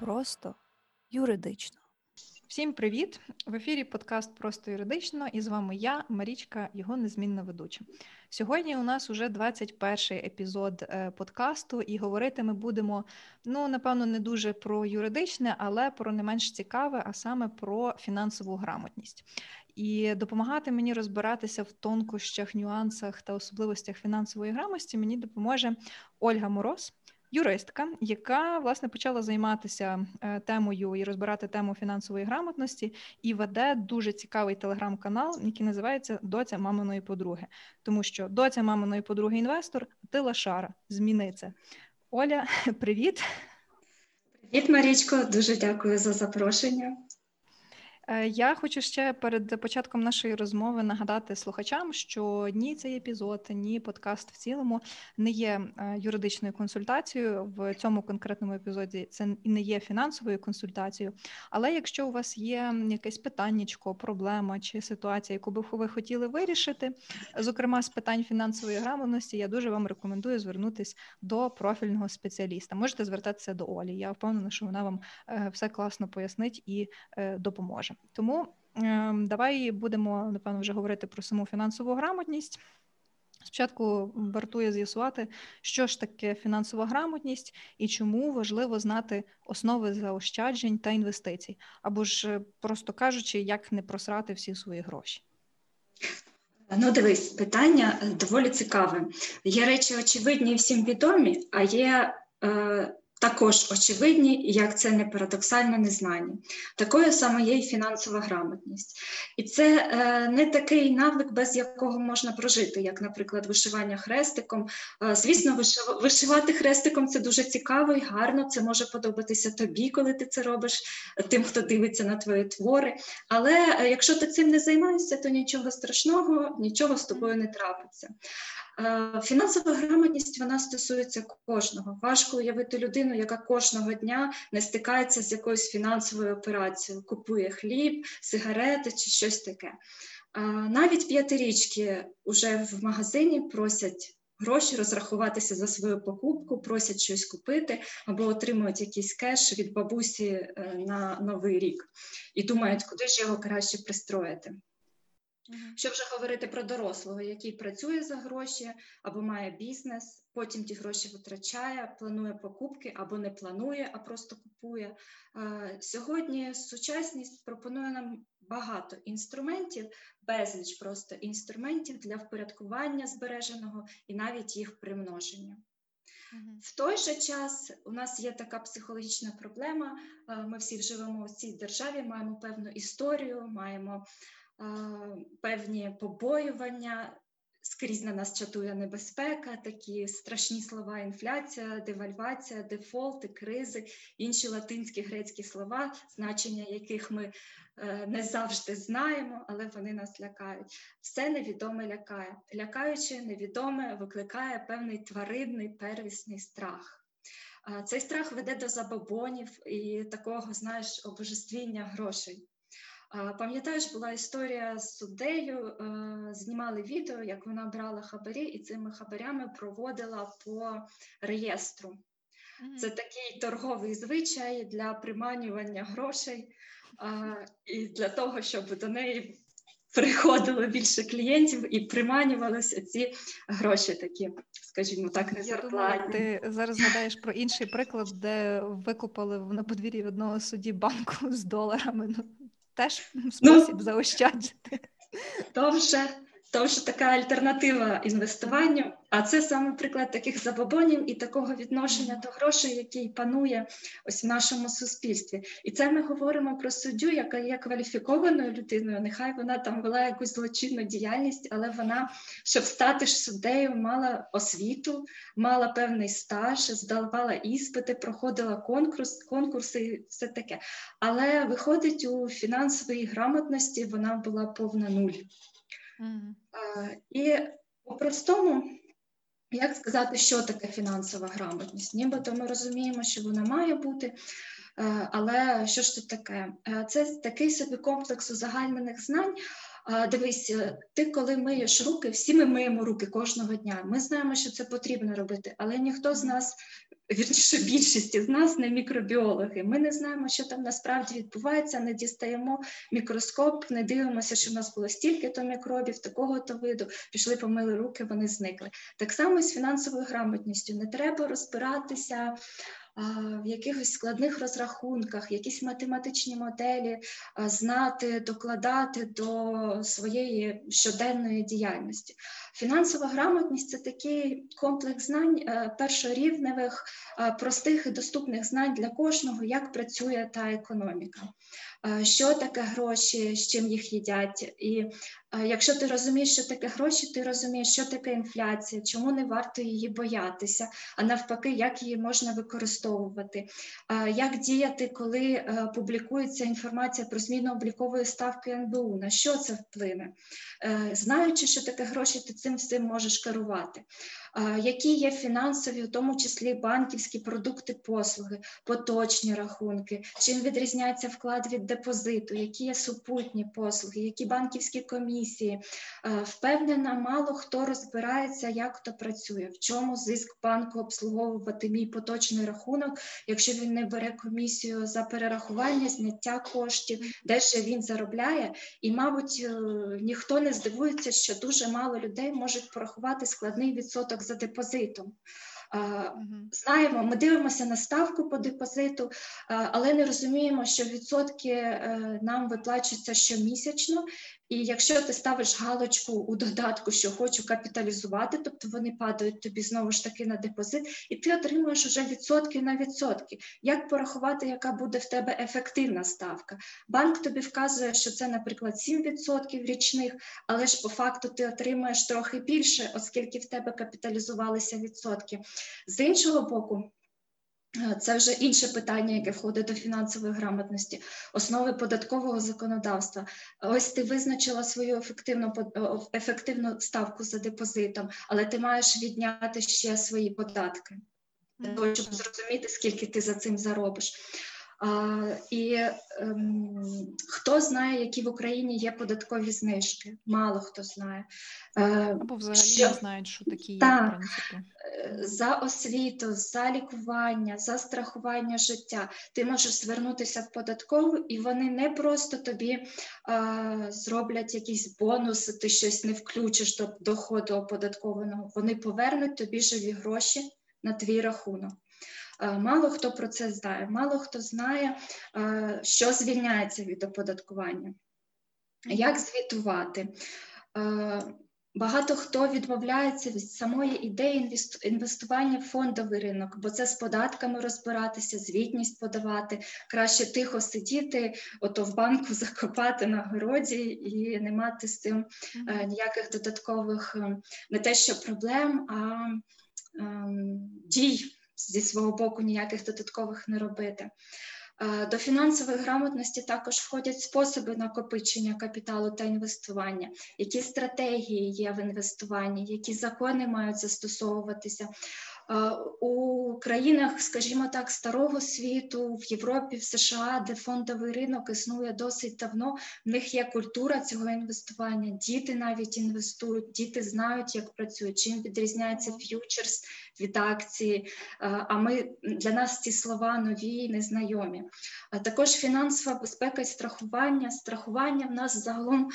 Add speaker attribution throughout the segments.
Speaker 1: просто юридично.
Speaker 2: Всім привіт! В ефірі подкаст Просто юридично, і з вами я, Марічка, його незмінна ведуча. Сьогодні у нас уже 21-й епізод е, подкасту, і говорити ми будемо, ну напевно, не дуже про юридичне, але про не менш цікаве, а саме про фінансову грамотність. І допомагати мені розбиратися в тонкощах, нюансах та особливостях фінансової грамотності мені допоможе Ольга Мороз юристка, яка власне почала займатися е, темою і розбирати тему фінансової грамотності, і веде дуже цікавий телеграм-канал, який називається Доця маминої подруги, тому що доця маминої подруги інвестор, ти лашара, зміни це. Оля, привіт.
Speaker 3: Привіт, Марічко, дуже дякую за запрошення.
Speaker 2: Е, я хочу ще перед початком нашої розмови нагадати слухачам, що ні цей епізод, ні подкаст в цілому не є е, юридичною консультацією в цьому конкретному епізоді. Це і не є фінансовою консультацією. Але якщо у вас є якесь питаннячко, проблема чи ситуація, яку би ви хотіли вирішити, зокрема з питань фінансової грамотності, я дуже вам рекомендую звернутися до профільного спеціаліста. Можете звертатися до Олі. Я впевнена, що вона вам е, все класно пояснить і допоможе. Тому е, давай будемо напевно вже говорити про саму фінансову грамотність. Спочатку вартує з'ясувати, що ж таке фінансова грамотність і чому важливо знати основи заощаджень та інвестицій, або ж, е, просто кажучи, як не просрати всі свої гроші.
Speaker 3: Ну, дивись, питання е, доволі цікаве. Є речі очевидні і всім відомі, а є е, також очевидні, як це не парадоксально незнання. Такою саме є і фінансова грамотність. І це е, не такий навик, без якого можна прожити, як, наприклад, вишивання хрестиком. Е, звісно, вишивати хрестиком це дуже цікаво і гарно, це може подобатися тобі, коли ти це робиш, тим, хто дивиться на твої твори. Але е, якщо ти цим не займаєшся, то нічого страшного, нічого з тобою не трапиться. Е, фінансова грамотність вона стосується кожного. Важко уявити людину, яка кожного дня не стикається з якоюсь фінансовою операцією, купує хліб, сигарети чи щось таке. Е, навіть п'ятирічки вже в магазині просять гроші розрахуватися за свою покупку, просять щось купити або отримують якийсь кеш від бабусі е, на новий рік і думають, куди ж його краще пристроїти. Що вже говорити про дорослого, який працює за гроші або має бізнес, потім ті гроші витрачає, планує покупки або не планує, а просто купує. Сьогодні сучасність пропонує нам багато інструментів, безліч просто інструментів для впорядкування збереженого і навіть їх примноження. В той же час у нас є така психологічна проблема. Ми всі живемо в цій державі, маємо певну історію, маємо певні побоювання. Скрізь на нас чатує небезпека, такі страшні слова: інфляція, девальвація, дефолти, кризи, інші латинські грецькі слова, значення яких ми е, не завжди знаємо, але вони нас лякають. Все невідоме лякає. Лякаючи, невідоме викликає певний тваринний первісний страх. Цей страх веде до забобонів і такого, знаєш, обожествіння грошей. Пам'ятаєш, була історія з суддею, е, знімали відео, як вона брала хабарі, і цими хабарями проводила по реєстру. Це такий торговий звичай для приманювання грошей і для того, щоб до неї приходило більше клієнтів і приманювалися ці гроші такі, скажімо так, не зарплатні.
Speaker 2: Ти зараз згадаєш про інший приклад, де викупали на подвір'ї одного судді банку з доларами. Ну, теж ну, спосіб ну, заощаджити.
Speaker 3: То вже, то вже така альтернатива інвестуванню. А це саме приклад таких забобонів і такого відношення до грошей, який панує ось в нашому суспільстві. І це ми говоримо про суддю, яка є кваліфікованою людиною. Нехай вона там вела якусь злочинну діяльність, але вона, щоб стати суддею, мала освіту, мала певний стаж, здавала іспити, проходила конкурс, конкурси і все таке. Але виходить у фінансовій грамотності вона була повна нуль. І по-простому як сказати, що таке фінансова грамотність? Нібито ми розуміємо, що вона має бути, е, але що ж це таке? Е, це такий собі комплекс узагальнених знань. Е, дивись, ти коли миєш руки, всі ми миємо руки кожного дня. Ми знаємо, що це потрібно робити, але ніхто з нас вірніше, більшість із нас не мікробіологи. Ми не знаємо, що там насправді відбувається, не дістаємо мікроскоп, не дивимося, що в нас було стільки-то мікробів, такого-то виду, пішли, помили руки, вони зникли. Так само з фінансовою грамотністю. Не треба розбиратися в якихось складних розрахунках, якісь математичні моделі знати, докладати до своєї щоденної діяльності. Фінансова грамотність це такий комплекс знань е, першорівневих, простих і доступних знань для кожного, як працює та економіка. Що таке гроші, з чим їх їдять, і Якщо ти розумієш, що таке гроші, ти розумієш, що таке інфляція, чому не варто її боятися, а навпаки, як її можна використовувати, як діяти, коли е, публікується інформація про зміну облікової ставки НБУ, на що це вплине? Е, знаючи, що таке гроші, ти цим всім можеш керувати. Які є фінансові, в тому числі банківські продукти, послуги, поточні рахунки, чим відрізняється вклад від депозиту, які є супутні послуги, які банківські комісії. Впевнена, мало хто розбирається, як то працює, в чому зиск банку обслуговувати мій поточний рахунок, якщо він не бере комісію за перерахування, зняття коштів, де ж він заробляє. І, мабуть, е, ніхто не здивується, що дуже мало людей можуть порахувати складний відсоток відсоток за депозитом. Знаємо, ми дивимося на ставку по депозиту, але не розуміємо, що відсотки е, нам виплачуються щомісячно, і якщо ти ставиш галочку у додатку, що хочу капіталізувати, тобто вони падають тобі знову ж таки на депозит, і ти отримуєш вже відсотки на відсотки. Як порахувати, яка буде в тебе ефективна ставка? Банк тобі вказує, що це, наприклад, 7% річних, але ж по факту ти отримуєш трохи більше, оскільки в тебе капіталізувалися відсотки. З іншого боку, це вже інше питання, яке входить до фінансової грамотності, основи податкового законодавства. Ось ти визначила свою ефективну ефективну ставку за депозитом, але ти маєш відняти ще свої податки для того, щоб зрозуміти, скільки ти за цим заробиш. І ем, хто знає, які в Україні є податкові знижки? Мало хто знає.
Speaker 2: Е, Або взагалі що... не знають, що такі є, так, в принципі.
Speaker 3: Е, за освіту, за лікування, за страхування життя. Ти можеш звернутися в податкову, і вони не просто тобі а, зроблять якісь бонуси, ти щось не включиш до доходу оподаткованого. Вони повернуть тобі живі гроші на твій рахунок. Е, мало хто про це знає, мало хто знає, е, що звільняється від оподаткування, як звітувати. Е, багато хто відмовляється від самої ідеї інвестування в фондовий ринок, бо це з податками розбиратися, звітність подавати, краще тихо сидіти, ото в банку закопати на городі і не мати з цим ніяких додаткових не те, що проблем, а ем, дій зі свого боку ніяких додаткових не робити. Е, до фінансової грамотності також входять способи накопичення капіталу та інвестування, які стратегії є в інвестуванні, які закони мають застосовуватися, у країнах, скажімо так, старого світу, в Європі, в США, де фондовий ринок існує досить давно, в них є культура цього інвестування. Діти навіть інвестують, діти знають, як працюють, чим відрізняється ф'ючерс від акції. А ми для нас ці слова нові, незнайомі. А також фінансова безпека і страхування. Страхування в нас загалом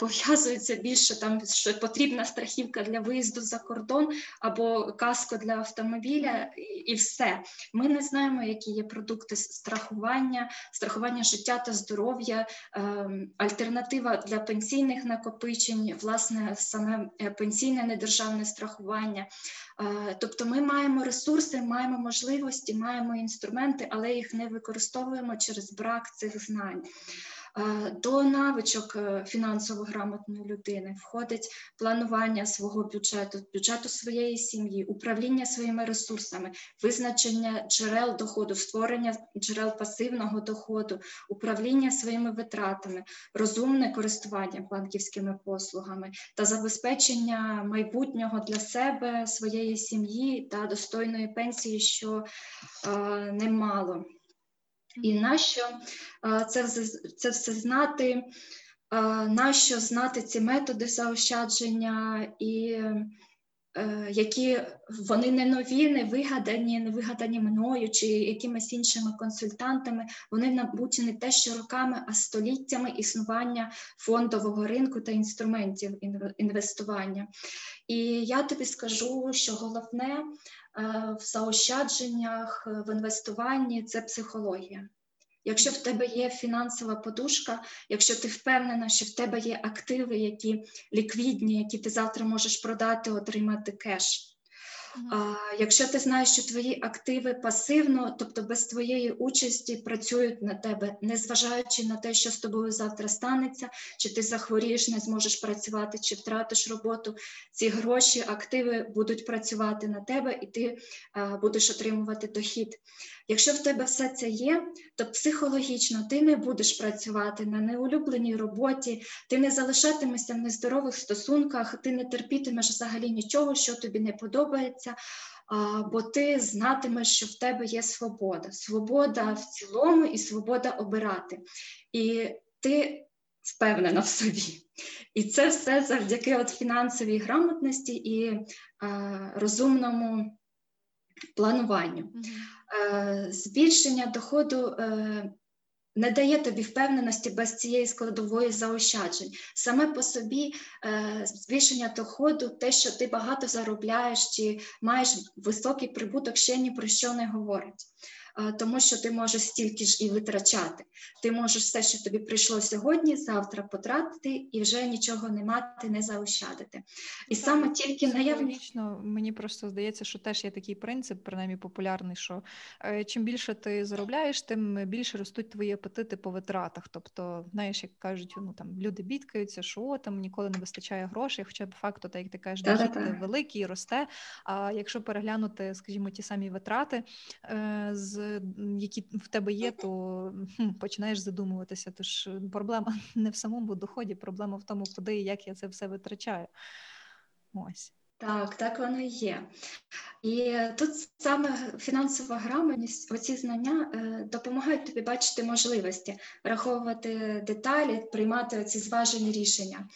Speaker 3: пов'язується більше там, що потрібна страхівка для виїзду за кордон або каско для автомобіля і все. Ми не знаємо, які є продукти страхування, страхування життя та здоров'я, ем, альтернатива для пенсійних накопичень, власне, саме е, пенсійне недержавне страхування. Е, тобто ми маємо ресурси, маємо можливості, маємо інструменти, але їх не використовуємо через брак цих знань. До навичок е, фінансово грамотної людини входить планування свого бюджету, бюджету своєї сім'ї, управління своїми ресурсами, визначення джерел доходу, створення джерел пасивного доходу, управління своїми витратами, розумне користування банківськими послугами та забезпечення майбутнього для себе, своєї сім'ї та достойної пенсії, що е, немало. І нащо це це все знати, нащо знати ці методи заощадження? І які вони не нові, не вигадані, не вигадані мною чи якимись іншими консультантами. Вони набуті не те, що роками, а століттями існування фондового ринку та інструментів інвестування. І я тобі скажу, що головне е, в заощадженнях, е, в інвестуванні це психологія. Якщо в тебе є фінансова подушка, якщо ти впевнена, що в тебе є активи, які ліквідні, які ти завтра можеш продати, отримати кеш. А, якщо ти знаєш, що твої активи пасивно, тобто без твоєї участі, працюють на тебе, незважаючи на те, що з тобою завтра станеться, чи ти захворієш, не зможеш працювати, чи втратиш роботу, ці гроші, активи будуть працювати на тебе, і ти а, будеш отримувати дохід. Якщо в тебе все це є, то психологічно ти не будеш працювати на неулюбленій роботі, ти не залишатимешся в нездорових стосунках, ти не терпітимеш взагалі нічого, що тобі не подобається, а, бо ти знатимеш, що в тебе є свобода. Свобода в цілому і свобода обирати. І ти впевнена в собі. І це все завдяки от фінансовій грамотності і розумному плануванню. Е, збільшення доходу е, не дає тобі впевненості без цієї складової заощаджень. Саме по собі е, збільшення доходу, те, що ти багато заробляєш чи маєш високий прибуток, ще ні про що не говорить. Тому що ти можеш стільки ж і витрачати. Ти можеш все, що тобі прийшло сьогодні, завтра потратити і вже нічого не мати, не заощадити. І
Speaker 2: Так,
Speaker 3: саме тільки наявність
Speaker 2: мені просто здається, що теж є такий принцип, принаймні популярний, що е, чим більше ти заробляєш, тим більше ростуть твої апетити по витратах. Тобто, знаєш, як кажуть, ну там люди бідкаються, що о, там ніколи не вистачає грошей, хоча по факту, так як ти кажеш, дохід великий, росте. А якщо переглянути, скажімо, ті самі витрати, е, з які в тебе є, то хм, починаєш задумуватися. Тож е, проблема не в самому доході, проблема в тому, куди і як я це все витрачаю. Ось.
Speaker 3: Так, так воно і є. І тут саме фінансова грамотність, оці знання е, допомагають тобі бачити можливості, враховувати деталі, приймати оці зважені рішення.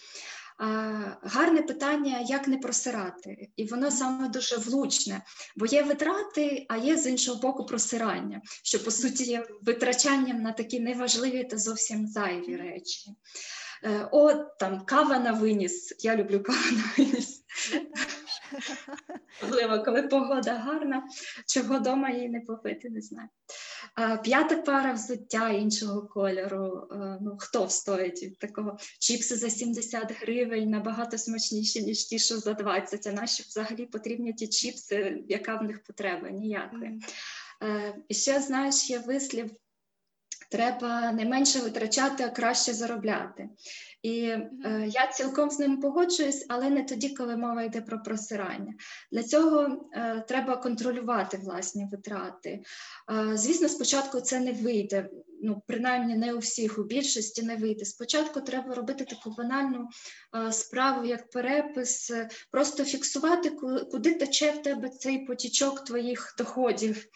Speaker 3: Гарне питання, як не просирати, і воно саме дуже влучне, бо є витрати, а є з іншого боку просирання, що по суті є витрачанням на такі неважливі та зовсім зайві речі. Е, От там кава на виніс. Я люблю каву на виніс. Особливо, коли погода гарна, чого вдома їй не попити, не знаю. П'ята пара взуття іншого кольору. Ну, хто встоїть від такого? Чіпси за 70 гривень набагато смачніші, ніж ті, що за 20. А наші взагалі потрібні ті чіпси, яка в них потреба? Ніякої. Е, І ще, знаєш, є вислів. Треба не менше витрачати, а краще заробляти. І е, я цілком з ним погоджуюсь, але не тоді, коли мова йде про просирання. Для цього е, треба контролювати власні витрати. Е, звісно, спочатку це не вийде. Ну, принаймні не у всіх, у більшості не вийде. Спочатку треба робити таку банальну е, справу, як перепис, е, просто фіксувати, ку- куди тече в тебе цей потічок твоїх доходів.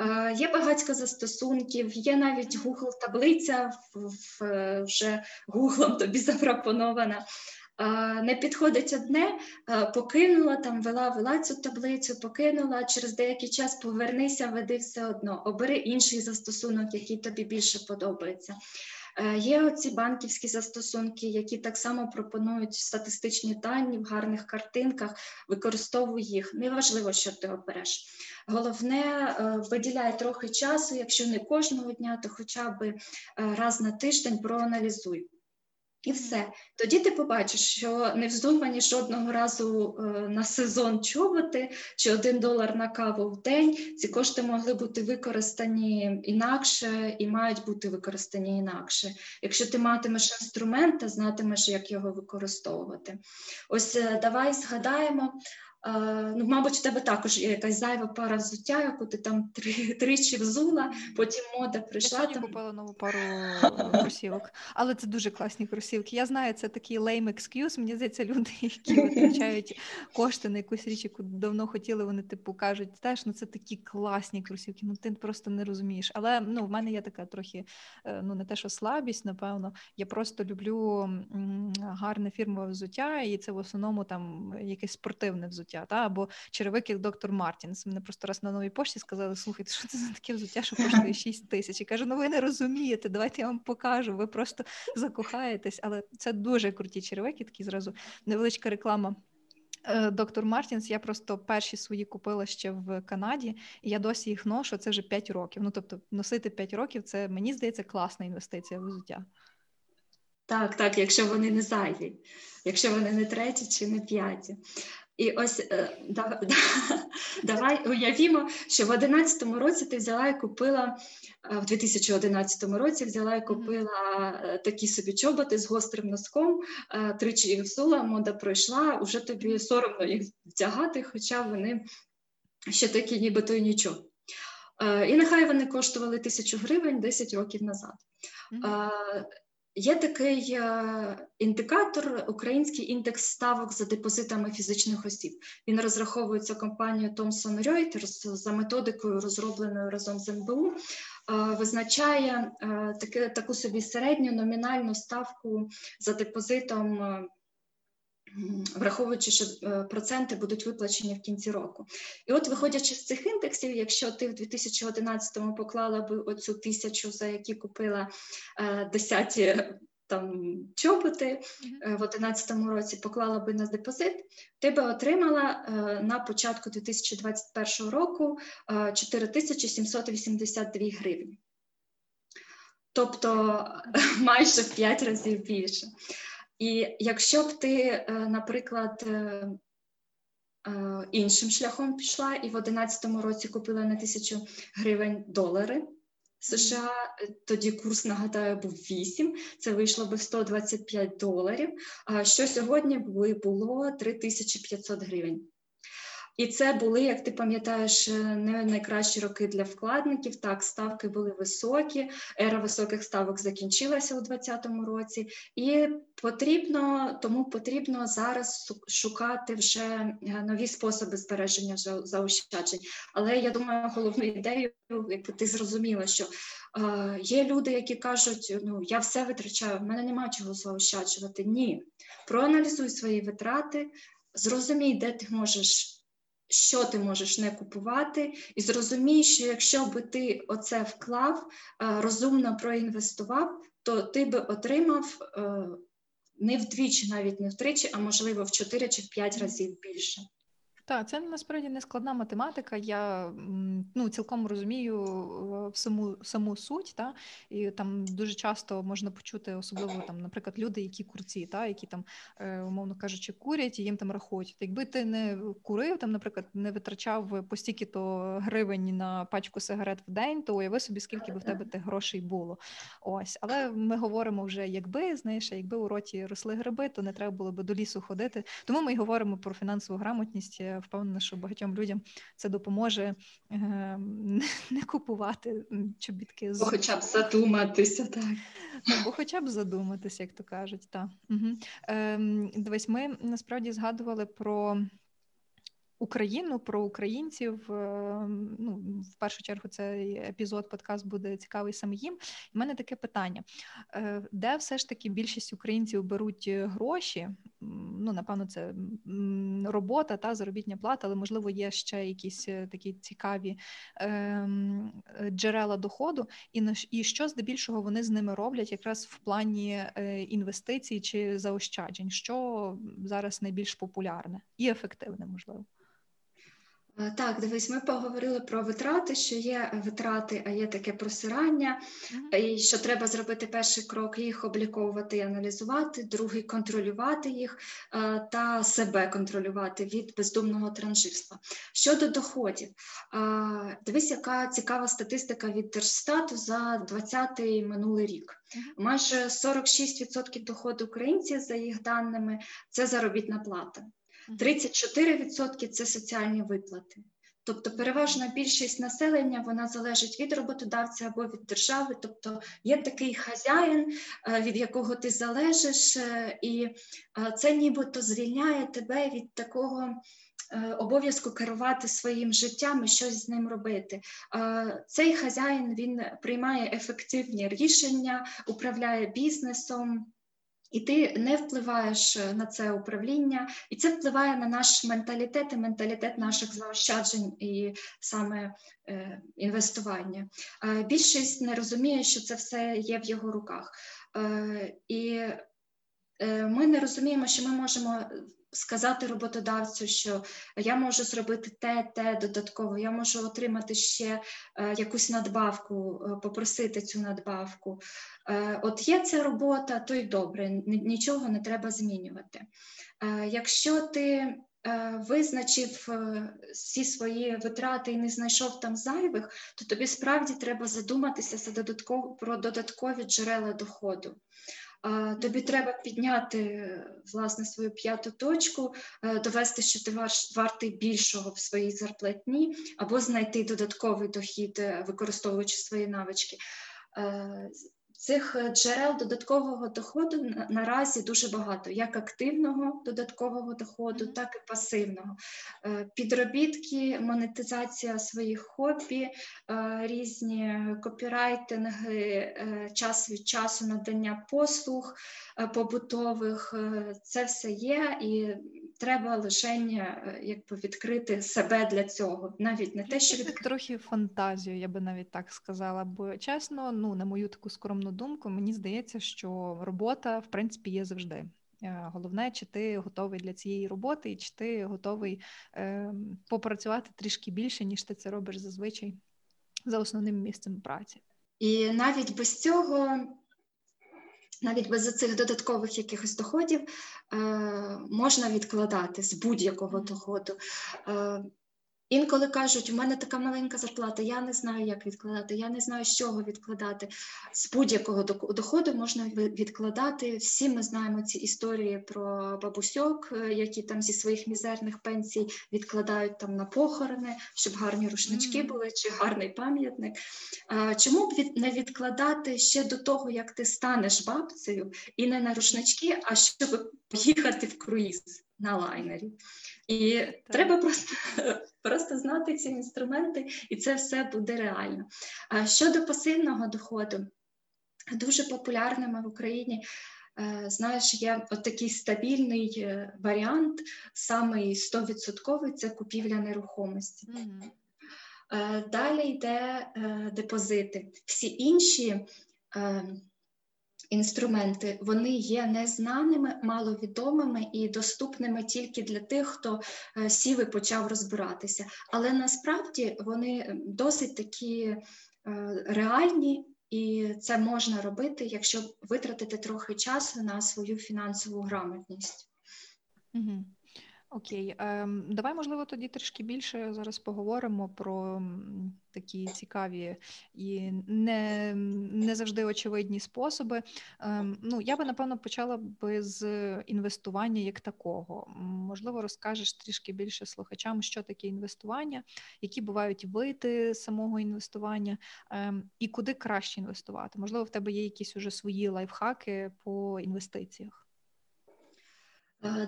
Speaker 3: Е, Є багатько застосунків, є навіть Google таблиця вже Google тобі запропонована. Е, Не підходить одне, е, покинула там, вела, вела цю таблицю, покинула. Через деякий час повернися, веди все одно. Обери інший застосунок, який тобі більше подобається. Е, Є оці банківські застосунки, які так само пропонують статистичні дані в гарних картинках. Використовуй їх. Неважливо, що ти обереш. Головне, е, виділяй трохи часу, якщо не кожного дня, то хоча б е, раз на тиждень проаналізуй. І все. Тоді ти побачиш, що не вздумані жодного разу е, на сезон чоботи чи один долар на каву в день. Ці кошти могли бути використані інакше і мають бути використані інакше. Якщо ти матимеш інструмент та знатимеш, як його використовувати. Ось е, давай згадаємо. Е, Ну, мабуть, в тебе також є якась зайва пара взуття, яку ти там три, тричі взула, потім мода прийшла.
Speaker 2: сьогодні
Speaker 3: Там...
Speaker 2: купила нову пару е, кросівок, але це дуже класні кросівки. Я знаю, це такий lame excuse. Мені здається, люди, які витрачають кошти на якусь річ, яку давно хотіли, вони типу кажуть, теж ну це такі класні кросівки. Ну ти просто не розумієш. Але ну в мене є така трохи, е, ну не те, що слабість, напевно. Я просто люблю гарне фірмове взуття, і це в основному там якесь спортивне взуття. Взуття, та або черевики доктор Мартінс. Мене просто раз на новій пошті сказали: слухайте, що це за таке взуття, що коштує 6 тисяч. І кажу, ну ви не розумієте, давайте я вам покажу. Ви просто закохаєтесь, але це дуже круті черевики, такі зразу невеличка реклама. Е, доктор Мартінс, я просто перші свої купила ще в Канаді, і я досі їх ношу. Це вже 5 років. Ну тобто, носити 5 років це мені здається класна інвестиція в взуття.
Speaker 3: Так, так, якщо вони не зайві, якщо вони не треті чи не п'яті. І ось е, да, да, давай уявімо, що в 2011 році ти взяла і купила, е, в 2011 році взяла і купила е, такі собі чоботи з гострим носком, тричі їх взула, мода пройшла, вже тобі соромно їх вдягати, хоча вони ще такі, нібито й нічого. І нехай вони коштували тисячу гривень 10 років назад. Mm-hmm. Є такий е, індикатор, український індекс ставок за депозитами фізичних осіб. Він розраховується компанією Thomson Reuters за методикою, розробленою разом з НБУ, е, визначає е, таку собі середню номінальну ставку за депозитом враховуючи, що е, проценти будуть виплачені в кінці року. І от, виходячи з цих індексів, якщо ти в 2011-му поклала би оцю тисячу, за які купила е, десяті там чоботи е, в 2011 році, поклала би на депозит, ти би отримала на початку 2021 року 4782 гривні. Тобто майже в 5 разів більше. І якщо б ти, е, наприклад, е, е, іншим шляхом пішла і в 2011 році купила на тисячу гривень долари США, тоді курс, нагадаю, був 8, це вийшло би 125 доларів, а що сьогодні було 3500 гривень. І це були, як ти пам'ятаєш, е, не найкращі роки для вкладників. Так, ставки були високі, ера високих ставок закінчилася у 2020 році, і потрібно тому потрібно зараз шукати вже е, нові способи збереження заощаджень. Але я думаю, головну ідею, якби ти зрозуміла, що е, є люди, які кажуть: ну я все витрачаю, в мене немає чого заощаджувати. Ні, проаналізуй свої витрати, зрозумій, де ти можеш що ти можеш не купувати, і зрозумій, що якщо би ти оце вклав, е, розумно проінвестував, то ти би отримав е, не вдвічі, навіть не втричі, а можливо в 4 чи в 5 разів більше.
Speaker 2: Так, це насправді не складна математика. Я ну, цілком розумію е, саму саму суть, та і там дуже часто можна почути, особливо там, наприклад, люди, які курці, та які там, е, умовно кажучи, курять і їм там рахують. Якби ти не курив, там, наприклад, не витрачав по то гривень на пачку сигарет в день, то уяви собі, скільки би в тебе тих грошей було. Ось, але ми говоримо вже, якби знаєш, якби у роті росли гриби, то не треба було би до лісу ходити. Тому ми й говоримо про фінансову грамотність впевнена, що багатьом людям це допоможе е, не купувати чобітки.
Speaker 3: Бо Хоча б задуматися, так.
Speaker 2: Або хоча б задуматися, як то кажуть. так. Угу. Е, Дивись, ми насправді згадували про. Україну про українців. Е, ну в першу чергу цей епізод подкаст буде цікавий саме їм. У мене таке питання: е, де все ж таки більшість українців беруть гроші? Ну напевно, це робота та заробітня плата, але можливо є ще якісь е, такі цікаві джерела доходу, і і що здебільшого вони з ними роблять, якраз в плані інвестицій чи заощаджень, що зараз найбільш популярне і ефективне, можливо.
Speaker 3: Е, так, дивись, ми поговорили про витрати, що є витрати, а є таке просирання, і що треба зробити перший крок, їх обліковувати і аналізувати, другий контролювати їх е, та себе контролювати від бездумного транжирства. Щодо доходів, дивись, яка цікава статистика від Держстату за 20-й минулий рік. Майже 46% доходу українців, за їх даними, це заробітна плата. 34% це соціальні виплати. Тобто переважна більшість населення вона залежить від роботодавця або від держави, тобто є такий хазяїн, е, від якого ти залежиш, е, і е, це нібито звільняє тебе від такого обов'язку керувати своїм життям і щось з ним робити. Цей хазяїн він приймає ефективні рішення, управляє бізнесом. І ти не впливаєш на це управління, і це впливає на наш менталітет і менталітет наших заощаджень і саме е, інвестування. Е, більшість не розуміє, що це все є в його руках. Е, і е, ми не розуміємо, що ми можемо сказати роботодавцю, що я можу зробити те, те додатково, я можу отримати ще е, якусь надбавку, е, попросити цю надбавку. Е, от є ця робота, то й добре, нічого не треба змінювати. Якщо ти Визначив всі свої витрати і не знайшов там зайвих, то тобі справді треба задуматися за додатково про додаткові джерела доходу. Тобі треба підняти власне свою п'яту точку, е, довести, що ти вартий більшого в своїй зарплатні, або знайти додатковий дохід, е, використовуючи свої навички. Цих е, джерел додаткового доходу наразі дуже багато, як активного додаткового доходу, так і пасивного. Е, підробітки, монетизація своїх хобі, е, різні копірайтинги, час від часу надання послуг побутових. Це все є, і треба лише якби відкрити себе для цього. Навіть не те, що
Speaker 2: від... трохи фантазію, я би навіть так сказала. Бо чесно, ну на мою таку скромну думку, мені здається, що робота в принципі є завжди. Е, головне, чи ти готовий для цієї роботи, і чи ти готовий е, попрацювати трішки більше, ніж ти це робиш зазвичай за основним місцем праці.
Speaker 3: І навіть без цього, навіть без цих додаткових якихось доходів, е, можна відкладати з будь-якого доходу. Е, Інколи кажуть, у мене така маленька зарплата, я не знаю, як відкладати, я не знаю, з чого відкладати. З будь-якого доходу можна відкладати. Всі ми знаємо ці історії про бабусьок, е, які там зі своїх мізерних пенсій відкладають там на похорони, щоб гарні рушнички були, чи гарний пам'ятник. Чому б не відкладати ще до того, як ти станеш бабцею, і не на рушнички, а щоб поїхати в круїз на лайнері? І так. треба просто просто знати ці інструменти, і це все буде реально. А щодо пасивного доходу, дуже популярними в Україні. Е, знаєш, є такий стабільний е, варіант, самий 100% це купівля нерухомості. Mm-hmm. Далі йде депозити. Всі інші інструменти вони є незнаними, маловідомими і доступними тільки для тих, хто е, сів і почав розбиратися. Але насправді вони досить такі е, реальні. І це можна робити, якщо витратити трохи часу на свою фінансову грамотність.
Speaker 2: Угу. Окей, ем, давай, можливо, тоді трішки більше зараз поговоримо про такі цікаві і не не завжди очевидні способи. Ем, ну, я би напевно почала би з інвестування як такого. Можливо, розкажеш трішки більше слухачам, що таке інвестування, які бувають види самого інвестування, ем, і куди краще інвестувати. Можливо, в тебе є якісь уже свої лайфхаки по інвестиціях.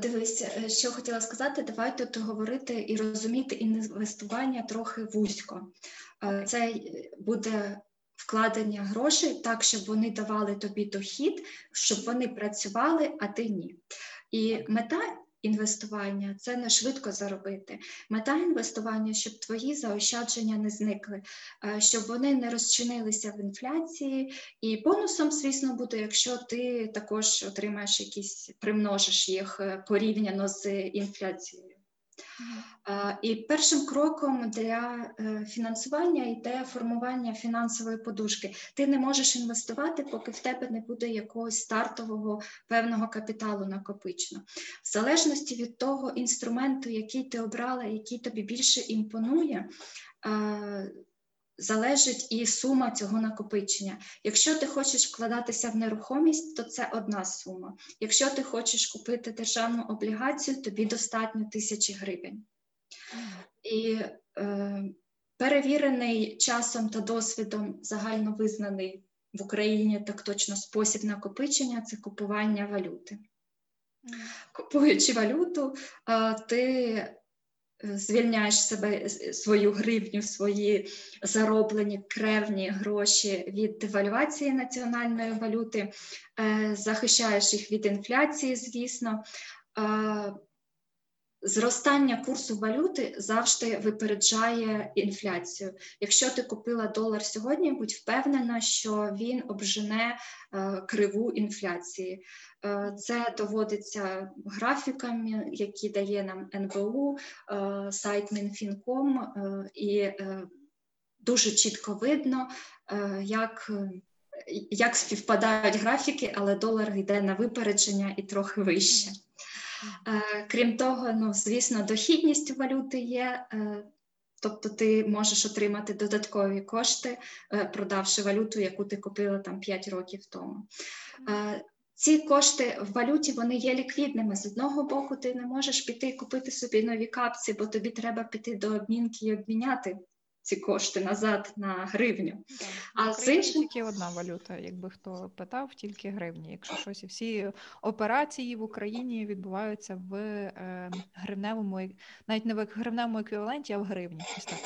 Speaker 3: Дивись, е, що хотіла сказати, давай тут говорити і розуміти інвестування трохи вузько. Це буде вкладення грошей так, щоб вони давали тобі дохід, щоб вони працювали, а ти ні. І мета інвестування це не швидко заробити. Мета інвестування, щоб твої заощадження не зникли, е, щоб вони не розчинилися в інфляції. І бонусом, звісно, буде, якщо ти також отримаєш якісь примножиш їх е, порівняно з інфляцією. І першим кроком для е, фінансування йде формування фінансової подушки. Ти не можеш інвестувати, поки в тебе не буде якогось стартового певного капіталу накопичено. В залежності від того інструменту, який ти обрала, який тобі більше імпонує залежить і сума цього накопичення. Якщо ти хочеш вкладатися в нерухомість, то це одна сума. Якщо ти хочеш купити державну облігацію, тобі достатньо тисячі гривень. І е, перевірений часом та досвідом загально визнаний в Україні так точно спосіб накопичення це купування валюти. Купуючи валюту, ти звільняєш себе свою гривню, свої зароблені кревні гроші від девальвації національної валюти, захищаєш їх від інфляції, звісно. Зростання курсу валюти завжди випереджає інфляцію. Якщо ти купила долар сьогодні, будь впевнена, що він обжене е, криву інфляції. Е, це доводиться графіками, які дає нам НБУ, е, сайт Мінфінком, і дуже чітко видно, як як співпадають графіки, але долар йде на випередження і трохи вище. Е, крім того, ну звісно, дохідність валюти є, е, тобто ти можеш отримати додаткові кошти, е, продавши валюту, яку ти купила там 5 років тому. Ці кошти в валюті вони є ліквідними. З одного боку, ти не можеш піти і купити собі нові капці, бо тобі треба піти до обмінки і обміняти ці кошти назад на гривню.
Speaker 2: Так. А з іншим... тільки одна валюта, якби хто питав, тільки гривні. Якщо щось всі операції в Україні відбуваються в е, гривневому, навіть не в гривневому еквіваленті, а в гривні. Ось так.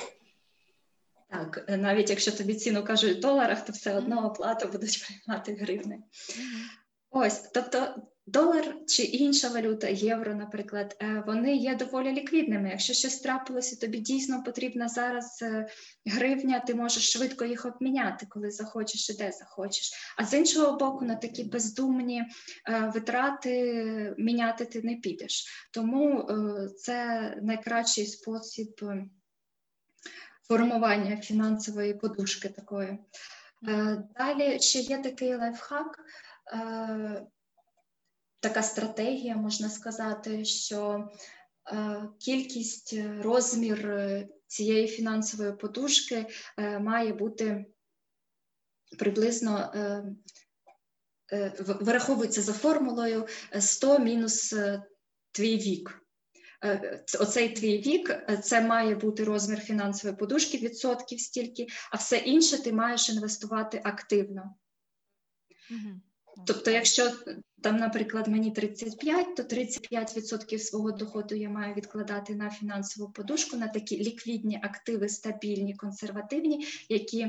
Speaker 3: Так, навіть якщо тобі ціну кажуть в доларах, то все одно оплату будуть приймати гривни. Ось, тобто Долар чи інша валюта, євро, наприклад, е, вони є доволі ліквідними. Якщо щось трапилося, тобі дійсно потрібна зараз е, гривня, ти можеш швидко їх обміняти, коли захочеш і де захочеш. А з іншого боку, на такі бездумні е, витрати міняти ти не підеш. Тому це найкращий спосіб формування фінансової подушки такої. Далі ще є такий лайфхак така стратегія, можна сказати, що е, кількість, е, розмір е, цієї фінансової подушки має бути приблизно вираховується за формулою 100 мінус твій вік. Оцей твій вік це має бути розмір фінансової подушки, відсотків стільки, а все інше ти маєш інвестувати активно. Угу. Тобто, якщо там, наприклад, мені 35, то 35% свого доходу я маю відкладати на фінансову подушку, на такі ліквідні активи, стабільні, консервативні, які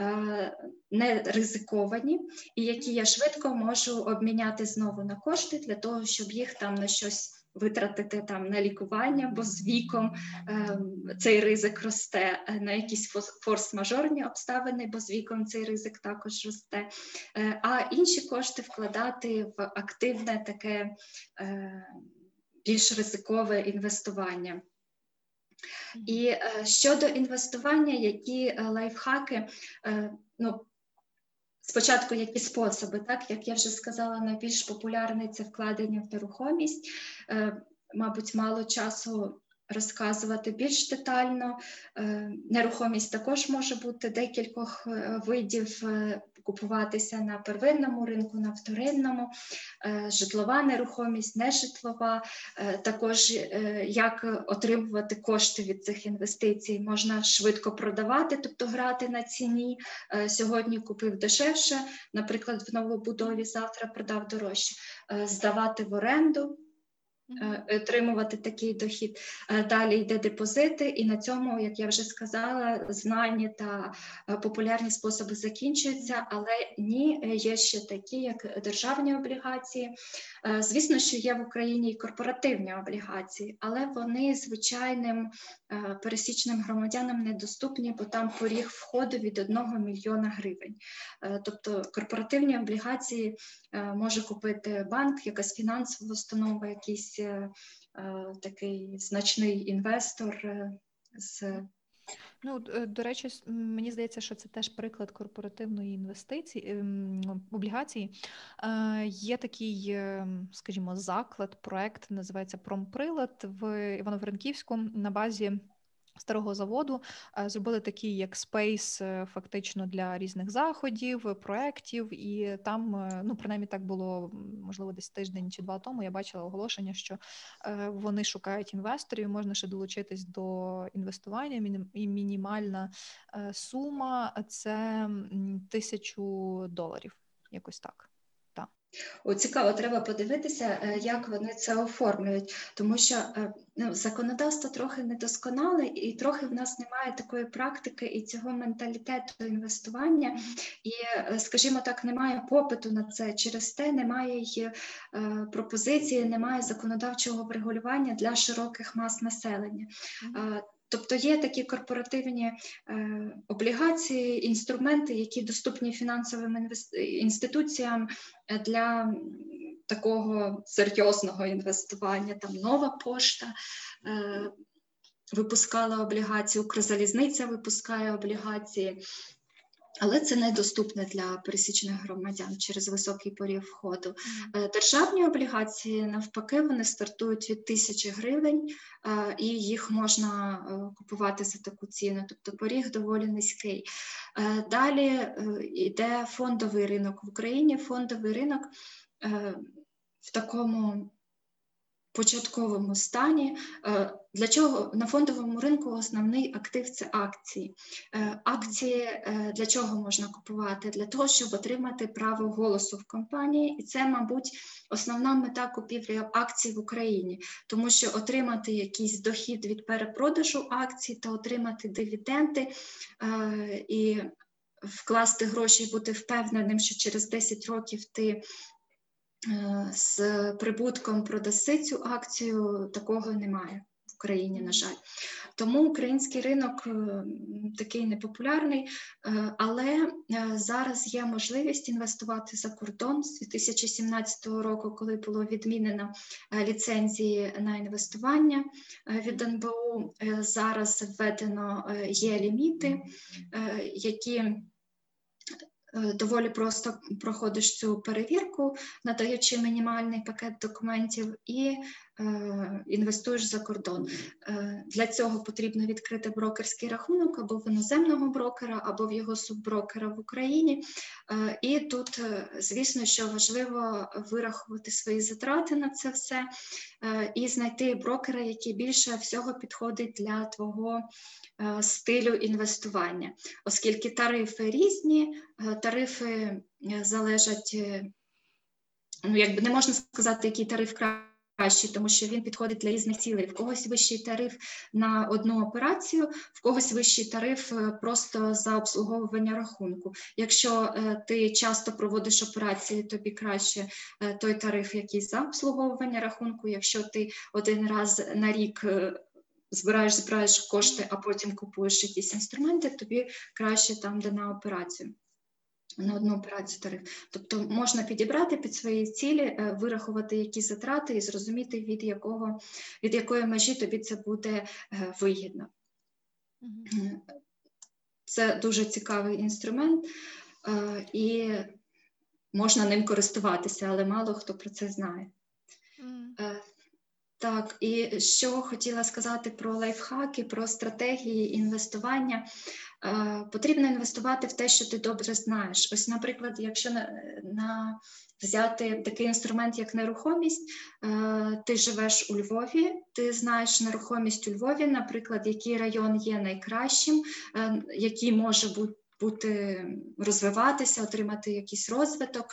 Speaker 3: е, не ризиковані, і які я швидко можу обміняти знову на кошти для того, щоб їх там на щось витратити там на лікування, бо з віком е, цей ризик росте е, на якісь форс-мажорні обставини, бо з віком цей ризик також росте. Е, а інші кошти вкладати в активне таке е, більш ризикове інвестування. І е, щодо інвестування, які е, лайфхаки, ну Спочатку які способи, так як я вже сказала, найбільш популярний це вкладення в нерухомість. Е, мабуть, мало часу розказувати більш детально. Е, нерухомість також може бути декількох е, видів купуватися на первинному ринку, на вторинному, е, житлова нерухомість, нежитлова, е, також е, як отримувати кошти від цих інвестицій, можна швидко продавати, тобто грати на ціні. Сьогодні купив дешевше, наприклад, в новобудові завтра продав дорожче, здавати в оренду. Е, отримувати такий дохід. Е, далі йде депозити, і на цьому, як я вже сказала, знані та е, популярні способи закінчуються, але ні, є ще такі, як державні облігації. Звісно, що є в Україні і корпоративні облігації, але вони звичайним пересічним громадянам недоступні, бо там поріг входу від 1 мільйона гривень. Тобто корпоративні облігації може купити банк, якась фінансова установа, якийсь якийсь е, е, такий значний інвестор е, з.
Speaker 2: Ну, до речі, мені здається, що це теж приклад корпоративної інвестиції облігації. Є такий, скажімо, заклад, проект називається Промприлад в Івано-Франківську на базі Старого заводу е, зробили такий як space, е, фактично для різних заходів, проєктів, і там, е, ну принаймні, так було можливо десь тиждень чи два тому. Я бачила оголошення, що вони шукають інвесторів. Можна ще долучитись до інвестування. і мінімальна сума це тисячу доларів, якось так.
Speaker 3: О, цікаво, треба подивитися, е, як вони це оформлюють, тому що е, ну, законодавство трохи недосконале, і трохи в нас немає такої практики і цього менталітету інвестування, і, е, скажімо так, немає попиту на це. Через те немає й пропозиції, немає законодавчого врегулювання для широких мас населення. Тобто є такі корпоративні е, облігації, інструменти, які доступні фінансовим інвест... інституціям е, для такого серйозного інвестування. Там нова пошта е, випускала облігації, Укрзалізниця випускає облігації. Але це недоступне для пересічних громадян через високий поріг входу. Е, Державні облігації, навпаки, вони стартують від тисячі гривень, е, і їх можна е, купувати за таку ціну. Тобто поріг доволі низький. Далі йде фондовий ринок в Україні. Фондовий ринок в такому початковому стані. Е, Для чого на фондовому ринку основний актив це акції. Е, Акції е, для чого можна купувати? Для того, щоб отримати право голосу в компанії, і це, мабуть, основна мета купівлі акцій в Україні, тому що отримати якийсь дохід від перепродажу акцій та отримати дивіденди і вкласти гроші бути впевненим, що через 10 років ти з прибутком продаси цю акцію, такого немає в Україні, на жаль. Тому український ринок е, такий непопулярний, е, але е, зараз є можливість інвестувати за кордон з 2017 року, коли було відмінено е, ліцензії на інвестування е, від НБУ. Е, Зараз введено е, є ліміти, е, які е, доволі просто проходиш цю перевірку, надаючи мінімальний пакет документів і е, інвестуєш за кордон. Е, Для цього потрібно відкрити брокерський рахунок або в іноземного брокера, або в його субброкера в Україні. Е, І тут, е, звісно, що важливо вирахувати свої затрати на це все е, і знайти брокера, який більше всього підходить для твого е, стилю інвестування, оскільки тарифи різні, е, тарифи е, залежать, е, ну якби не можна сказати, який тариф кращий, тому що він підходить для різних цілей. В когось вищий тариф на одну операцію, в когось вищий тариф е, просто за обслуговування рахунку. Якщо е, ти часто проводиш операції, тобі краще е, той тариф, який за обслуговування рахунку. Якщо ти один раз на рік збираєш, збираєш кошти, а потім купуєш якісь інструменти, тобі краще там, де на операцію. На одну операцію тариф. Тобто можна підібрати під свої цілі, е, вирахувати які затрати і зрозуміти, від якого від якої межі тобі це буде е, вигідно. Е, Це дуже цікавий інструмент, і можна ним користуватися, але мало хто про це знає. Так, і що хотіла сказати про лайфхаки, про стратегії інвестування. Е, Потрібно інвестувати в те, що ти добре знаєш. Ось, наприклад, якщо на, на взяти такий інструмент, як нерухомість, е, ти живеш у Львові, ти знаєш нерухомість у Львові, наприклад, який район є найкращим, е, який може бу- бути розвиватися, отримати якийсь розвиток.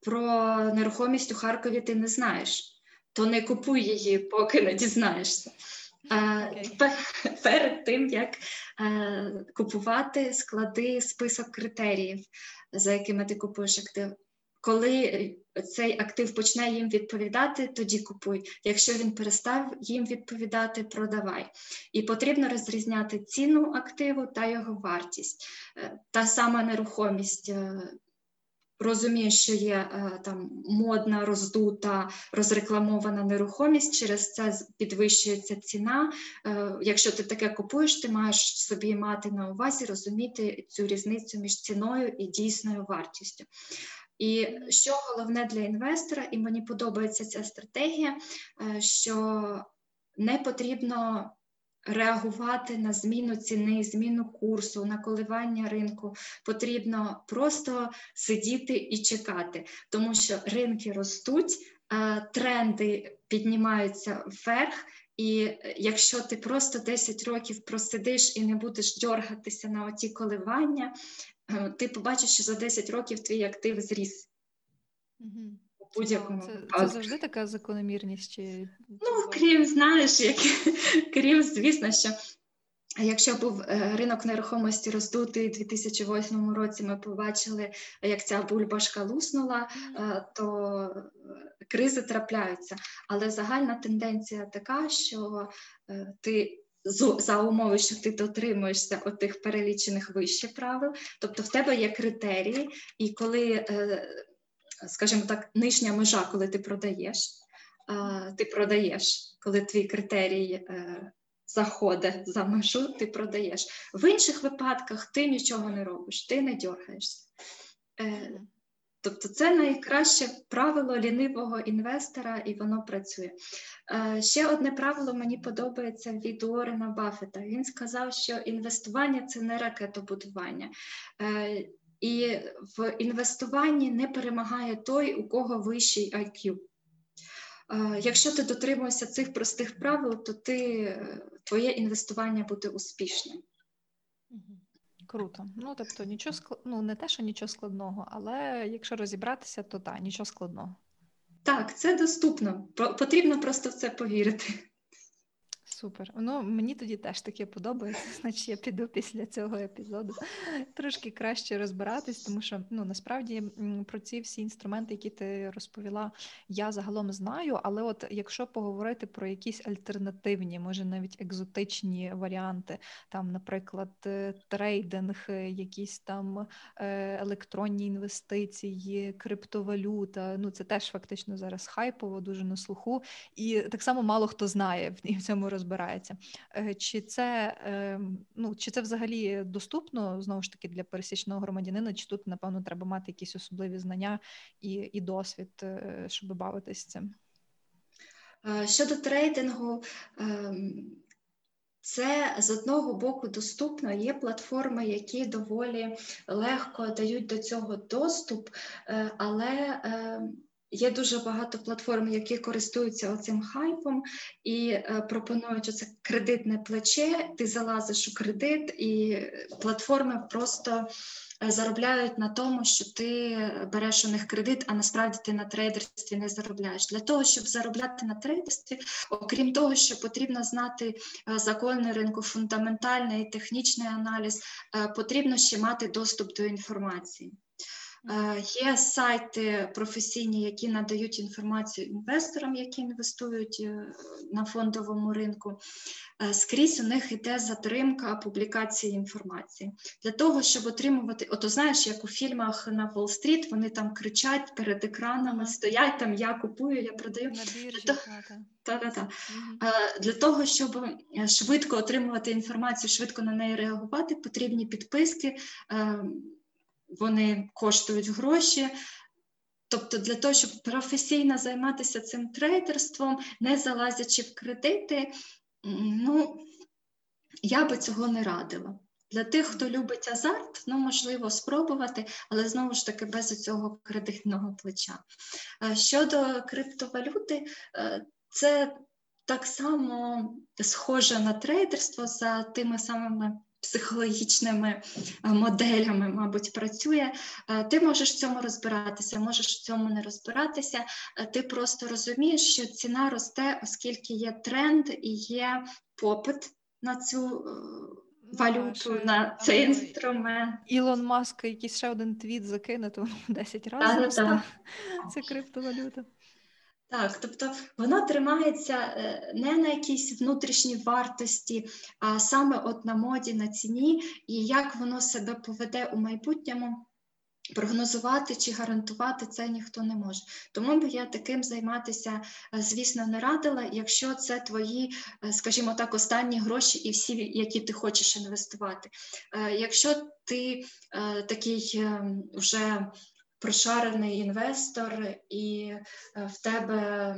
Speaker 3: Про нерухомість у Харкові ти не знаєш то не купуй її, поки не дізнаєшся. Е, пе- Перед тим як е, купувати, склади список критеріїв, за якими ти купуєш актив. Коли цей актив почне їм відповідати, тоді купуй. Якщо він перестав їм відповідати, продавай. І потрібно розрізняти ціну активу та його вартість. Е, Та сама нерухомість. Розумієш, що є е, там модна, роздута, розрекламована нерухомість, через це підвищується ціна. Е, Якщо ти таке купуєш, ти маєш собі мати на увазі розуміти цю різницю між ціною і дійсною вартістю. І що головне для інвестора, і мені подобається ця стратегія, е, що не потрібно реагувати на зміну ціни, зміну курсу, на коливання ринку. Потрібно просто сидіти і чекати, тому що ринки ростуть, е, тренди піднімаються вверх. І е, якщо ти просто 10 років просидиш і не будеш дьоргатися на оті коливання, е, ти побачиш, що за 10 років твій актив зріс
Speaker 2: Угу.
Speaker 3: Будь-якому
Speaker 2: це,
Speaker 3: випадку.
Speaker 2: це завжди така закономірність? Чи...
Speaker 3: Ну, крім, знаєш, як, крім, звісно, що якщо був е, ринок нерухомості роздутий у 2008 році, ми побачили, як ця бульбашка луснула, е, то кризи трапляються. Але загальна тенденція така, що е, ти за умови, що ти дотримуєшся отих перелічених вище правил, тобто в тебе є критерії, і коли, скажімо так, нижня межа, коли ти продаєш, ти продаєш, коли твій критерій заходить за межу, ти продаєш. В інших випадках ти нічого не робиш, ти не дергаєшся. Тобто це найкраще правило лінивого інвестора, і воно працює. Ще одне правило мені подобається від Уоррена Баффета. Він сказав, що інвестування це не ракетобудування. І в інвестуванні не перемагає той, у кого вищий IQ. Якщо ти дотримуєшся цих простих правил, то ти, твоє інвестування буде успішним.
Speaker 2: Круто. Ну тобто, нічого склад... ну не те, що нічого складного, але якщо розібратися, то так, нічого складного.
Speaker 3: Так, це доступно. Потрібно просто в це повірити.
Speaker 2: Супер. Ну мені тоді теж таке подобається. Значить, я піду після цього епізоду трошки краще розбиратись, тому що ну насправді про ці всі інструменти, які ти розповіла, я загалом знаю. Але от якщо поговорити про якісь альтернативні, може навіть екзотичні варіанти, там, наприклад, е, трейдинг, е, якісь там е, електронні інвестиції, криптовалюта, ну це теж фактично зараз хайпово, дуже на слуху, і так само мало хто знає в цьому розбирається. Е, чи це ем, ну, чи це взагалі доступно знову ж таки для пересічного громадянина? Чи тут, напевно, треба мати якісь особливі знання і, і досвід, е, щоб бавитись цим?
Speaker 3: Е, щодо трейдингу, ем, це з одного боку доступно. Є платформи, які доволі легко дають до цього доступ, але ем, Є дуже багато платформ, які користуються оцим хайпом і е, пропонують оце кредитне плече. Ти залазиш у кредит, і платформи просто е, заробляють на тому, що ти береш у них кредит, а насправді ти на трейдерстві не заробляєш. Для того, щоб заробляти на трейдерстві, окрім того, що потрібно знати е, закони ринку, фундаментальний і технічний аналіз, е, потрібно ще мати доступ до інформації. Е, є сайти професійні, які надають інформацію інвесторам, які інвестують е, на фондовому ринку. Е, скрізь у них йде затримка публікації інформації. Для того, щоб отримувати, ото знаєш, як у фільмах на Уолл-стріт, вони там кричать перед екранами, стоять там, я купую, я продаю.
Speaker 2: На біржі,
Speaker 3: та, та, та. Для того, щоб швидко отримувати інформацію, швидко на неї реагувати, потрібні підписки вони коштують гроші. Тобто, для того, щоб професійно займатися цим трейдерством, не залазячи в кредити, ну, я би цього не радила. Для тих, хто любить азарт, ну, можливо, спробувати, але знову ж таки без цього кредитного плеча. Щодо криптовалюти, е, це так само схоже на трейдерство за тими самими психологічними е, моделями, мабуть, працює. Е, ти можеш в цьому розбиратися, можеш в цьому не розбиратися. Е, ти просто розумієш, що ціна росте, оскільки є тренд і є попит на цю. Валюту no, на цей інструмент.
Speaker 2: Ілон Маск якийсь ще один твіт закине, то 10 разів. Це криптовалюта.
Speaker 3: Так, тобто воно тримається е, не на якійсь внутрішній вартості, а саме от на моді, на ціні, і як воно себе поведе у майбутньому. Прогнозувати чи гарантувати це ніхто не може. Тому би я таким займатися, е, звісно, не радила, якщо це твої, е, скажімо так, останні гроші і всі, які ти хочеш інвестувати. Якщо ти такий ем, вже прошарений інвестор, і е, в тебе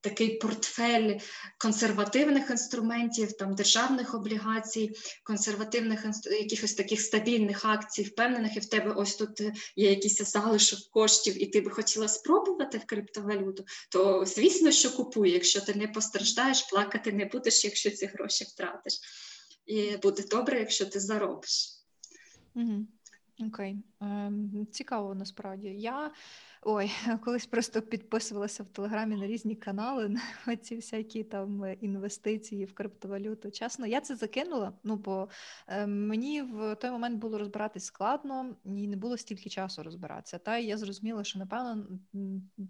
Speaker 3: такий портфель консервативних інструментів, там державних облігацій, консервативних якихось таких стабільних акцій, впевнених, і в тебе ось тут є якийсь залишок коштів, і ти би хотіла спробувати в криптовалюту, то звісно, що купуй, якщо ти не постраждаєш, плакати не будеш, якщо ці гроші втратиш. І буде добре, якщо ти заробиш.
Speaker 2: Угу. Окей, ем, цікаво насправді. Я Ой, колись просто підписувалася в Телеграмі на різні канали на ці всякі там інвестиції в криптовалюту. Чесно, я це закинула. Ну бо е, мені в той момент було розбиратись складно і не було стільки часу розбиратися. Та я зрозуміла, що напевно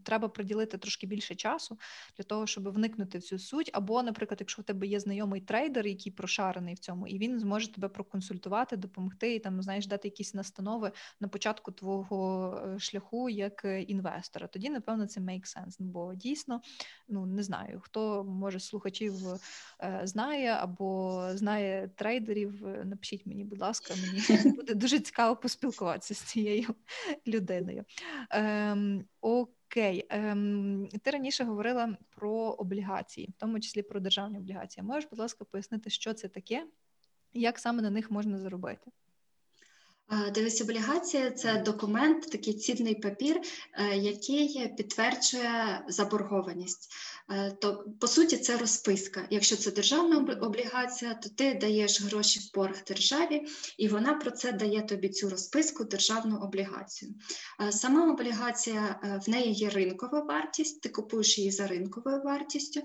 Speaker 2: треба приділити трошки більше часу для того, щоб вникнути в цю суть. Або, наприклад, якщо в тебе є знайомий трейдер, який прошарений в цьому, і він зможе тебе проконсультувати, допомогти і там знаєш дати якісь настанови на початку твого е, шляху як інвестора. Тоді, напевно, це make sense, бо дійсно ну не знаю, хто може слухачів е, знає або знає трейдерів. Е, напишіть мені, будь ласка, мені буде дуже цікаво поспілкуватися з цією людиною. Ем, Окей, ем, ти раніше говорила про облігації, в тому числі про державні облігації. Можеш, будь ласка, пояснити, що це таке, і як саме на них можна заробити?
Speaker 3: Дивись, облігація це документ, такий цінний папір, е, який підтверджує заборгованість. Е, то, по суті, це розписка. Якщо це державна облігація, то ти даєш гроші в борг державі, і вона про це дає тобі цю розписку, державну облігацію. Е, сама облігація в неї є ринкова вартість, ти купуєш її за ринковою вартістю,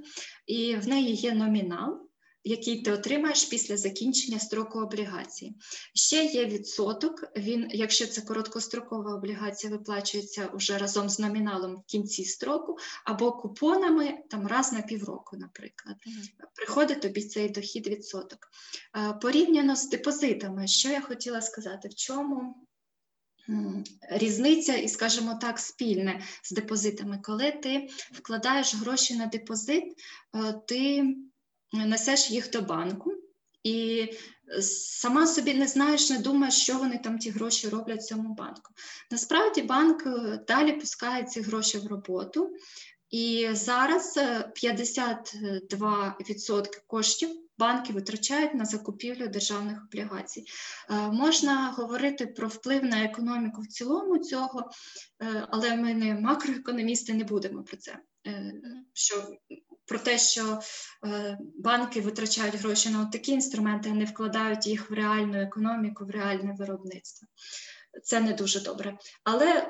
Speaker 3: і в неї є номінал який ти отримаєш після закінчення строку облігації. Ще є відсоток. Він, якщо це короткострокова облігація, виплачується вже разом з номіналом в кінці строку, або купонами там раз на півроку, наприклад. Mm-hmm. Приходить тобі цей дохід відсоток. Порівняно з депозитами, що я хотіла сказати, в чому. Різниця, і, скажімо так, спільне з депозитами. Коли ти вкладаєш гроші на депозит, е, ти несеш їх до банку і сама собі не знаєш, не думаєш, що вони там ті гроші роблять в цьому банку. Насправді банк е, далі пускає ці гроші в роботу, і зараз 52% е, коштів банки витрачають на закупівлю державних облігацій. Е, можна говорити про вплив на економіку в цілому цього, але ми не макроекономісти, не будемо про це. Що про те, що е, банки витрачають гроші на такі інструменти, а не вкладають їх в реальну економіку, в реальне виробництво. Це не дуже добре. Але е,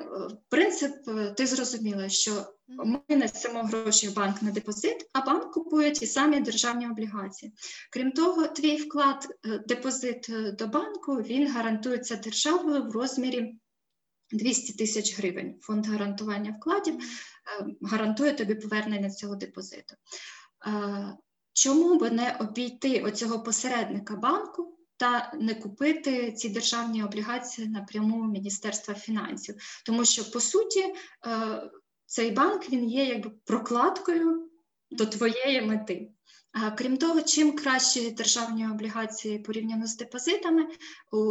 Speaker 3: принцип е, ти зрозуміла, що ми несемо гроші в банк на депозит, а банк купує ті самі державні облігації. Крім того, твій вклад, депозит до банку він гарантується державою в розмірі 200 тисяч гривень. Фонд гарантування вкладів гарантує тобі повернення цього депозиту. Чому би не обійти оцього посередника банку? Та не купити ці державні облігації напряму Міністерства фінансів, тому що по суті е, цей банк він є якби прокладкою до твоєї мети. Крім того, чим кращі державні облігації порівняно з депозитами,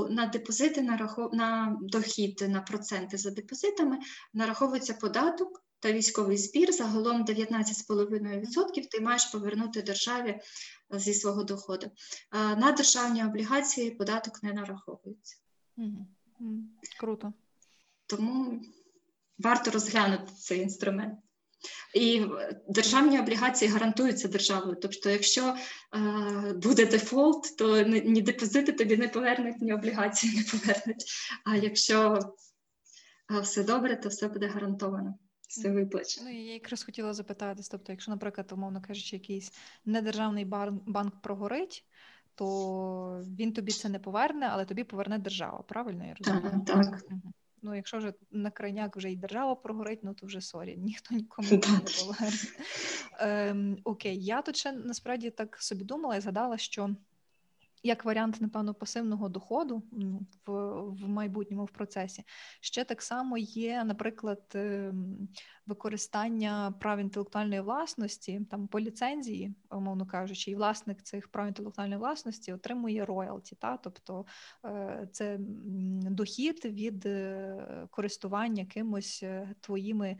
Speaker 3: на депозити на дохід на проценти за депозитами нараховується податок та військовий збір, загалом 19,5% ти маєш повернути державі е, зі свого доходу. На державні облігації податок не нараховується.
Speaker 2: Круто.
Speaker 3: Тому варто розглянути цей інструмент. І державні облігації гарантуються державою. Тобто, якщо е, буде дефолт, то ні депозити тобі не повернуть, ні облігації не повернуть. А якщо е, все добре, то все буде гарантовано все виплачено.
Speaker 2: Ну, я якраз хотіла запитатись, тобто, якщо, наприклад, умовно кажучи, якийсь недержавний банк прогорить, то він тобі це не поверне, але тобі поверне держава. Правильно я розумію?
Speaker 3: Так, так.
Speaker 2: Ну, якщо вже на крайняк вже і держава прогорить, ну то вже sorry, ніхто нікому не поверне. Ем, Окей, я тут ще насправді так собі думала і згадала, що як варіант, напевно, пасивного доходу в в майбутньому в процесі. Ще так само є, наприклад, ем, використання прав інтелектуальної власності там по ліцензії, умовно кажучи, і власник цих прав інтелектуальної власності отримує роялті, та тобто е, це дохід від е, користування кимось е, твоїми